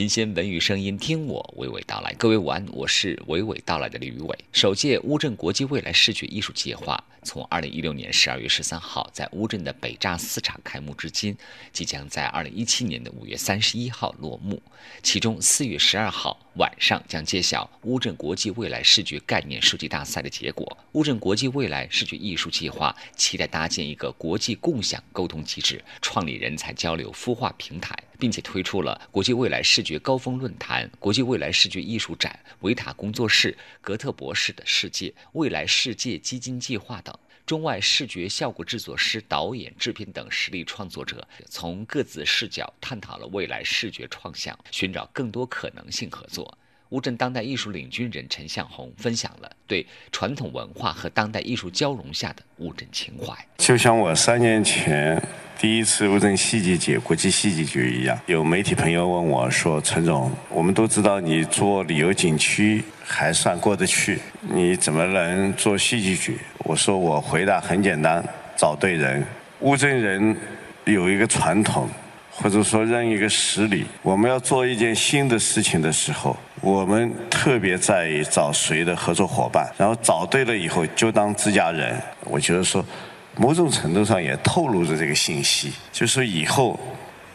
新鲜文娱声音，听我娓娓道来。各位午安，我是娓娓道来的李宇伟。首届乌镇国际未来视觉艺术计划从二零一六年十二月十三号在乌镇的北栅四场开幕至今，即将在二零一七年的五月三十一号落幕。其中四月十二号晚上将揭晓乌镇国际未来视觉概念设计大赛的结果。乌镇国际未来视觉艺术计划期待搭建一个国际共享沟通机制，创立人才交流孵化平台。并且推出了国际未来视觉高峰论坛、国际未来视觉艺术展、维塔工作室、格特博士的世界、未来世界基金计划等。中外视觉效果制作师、导演、制片等实力创作者，从各自视角探讨了未来视觉创想，寻找更多可能性合作。乌镇当代艺术领军人陈向红分享了对传统文化和当代艺术交融下的乌镇情怀。就像我三年前。第一次乌镇戏剧节、国际戏剧节一样，有媒体朋友问我说：“陈总，我们都知道你做旅游景区还算过得去，你怎么能做戏剧节？”我说：“我回答很简单，找对人。乌镇人有一个传统，或者说认一个实力，我们要做一件新的事情的时候，我们特别在意找谁的合作伙伴，然后找对了以后就当自家人。我觉得说。”某种程度上也透露着这个信息，就是以后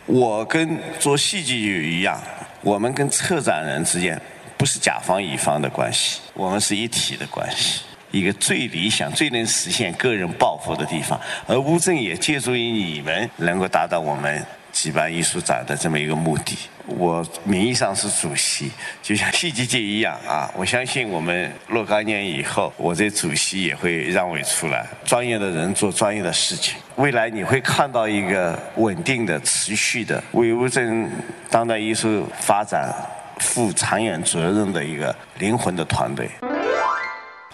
我跟做戏剧一样，我们跟策展人之间不是甲方乙方的关系，我们是一体的关系，一个最理想、最能实现个人抱负的地方。而乌镇也借助于你们，能够达到我们。举办艺术展的这么一个目的，我名义上是主席，就像戏剧界一样啊。我相信我们若干年以后，我这主席也会让位出来，专业的人做专业的事情。未来你会看到一个稳定的、持续的为乌镇当代艺术发展负长远责任的一个灵魂的团队。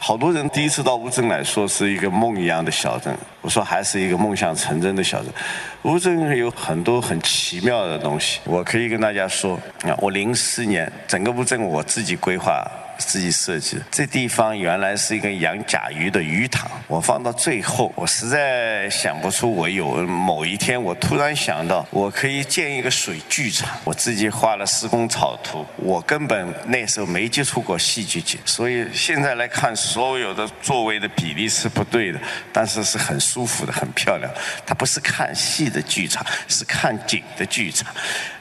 好多人第一次到乌镇来说是一个梦一样的小镇，我说还是一个梦想成真的小镇。乌镇有很多很奇妙的东西，我可以跟大家说。啊，我零四年整个乌镇我自己规划。自己设计的这地方原来是一个养甲鱼的鱼塘，我放到最后，我实在想不出。我有某一天，我突然想到，我可以建一个水剧场。我自己画了施工草图，我根本那时候没接触过戏剧节，所以现在来看，所有的座位的比例是不对的，但是是很舒服的，很漂亮。它不是看戏的剧场，是看景的剧场，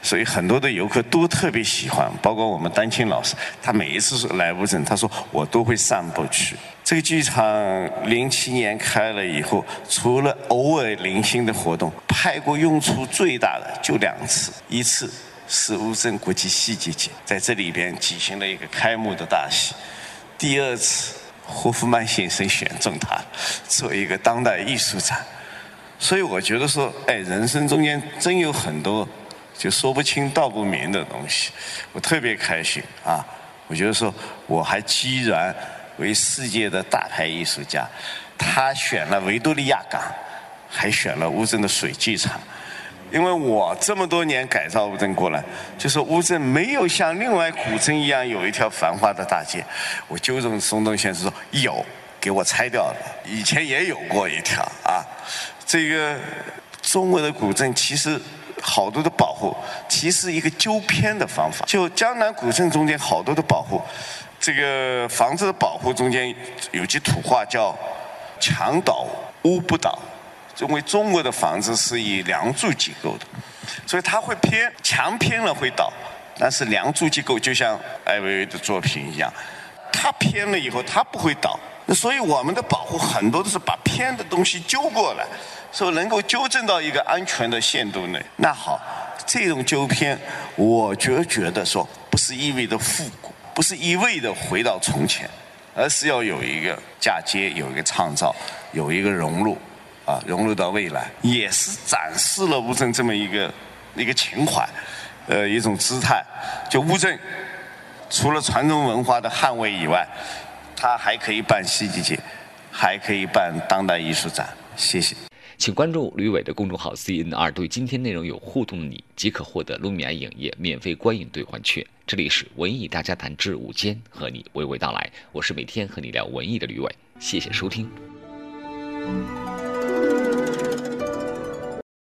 所以很多的游客都特别喜欢，包括我们丹青老师，他每一次来。他说我都会散步去。这个剧场零七年开了以后，除了偶尔零星的活动，拍过用处最大的就两次。一次是乌镇国际戏剧节，在这里边举行了一个开幕的大戏；第二次，霍夫曼先生选中他做一个当代艺术展。所以我觉得说，哎，人生中间真有很多就说不清道不明的东西，我特别开心啊。我觉得说，我还居然为世界的大牌艺术家，他选了维多利亚港，还选了乌镇的水剧场，因为我这么多年改造乌镇过来，就是乌镇没有像另外古镇一样有一条繁华的大街。我纠正松东先生说有，给我拆掉了，以前也有过一条啊。这个中国的古镇其实。好多的保护，其实一个纠偏的方法。就江南古镇中间好多的保护，这个房子的保护中间有句土话叫“墙倒屋不倒”，因为中国的房子是以梁柱结构的，所以它会偏，墙偏了会倒，但是梁柱结构就像艾薇薇的作品一样，它偏了以后它不会倒。所以我们的保护很多都是把偏的东西揪过来。说能够纠正到一个安全的限度内，那好，这种纠偏，我就觉得说不是一味的复古，不是一味的回到从前，而是要有一个嫁接，有一个创造，有一个融入，啊，融入到未来，也是展示了乌镇这么一个一个情怀，呃，一种姿态。就乌镇，除了传统文化的捍卫以外，它还可以办戏剧节，还可以办当代艺术展。谢谢。请关注吕伟的公众号 CNR，对今天内容有互动的你，即可获得卢米埃影业免费观影兑换券。这里是文艺大家谈之午间，和你娓娓道来。我是每天和你聊文艺的吕伟，谢谢收听。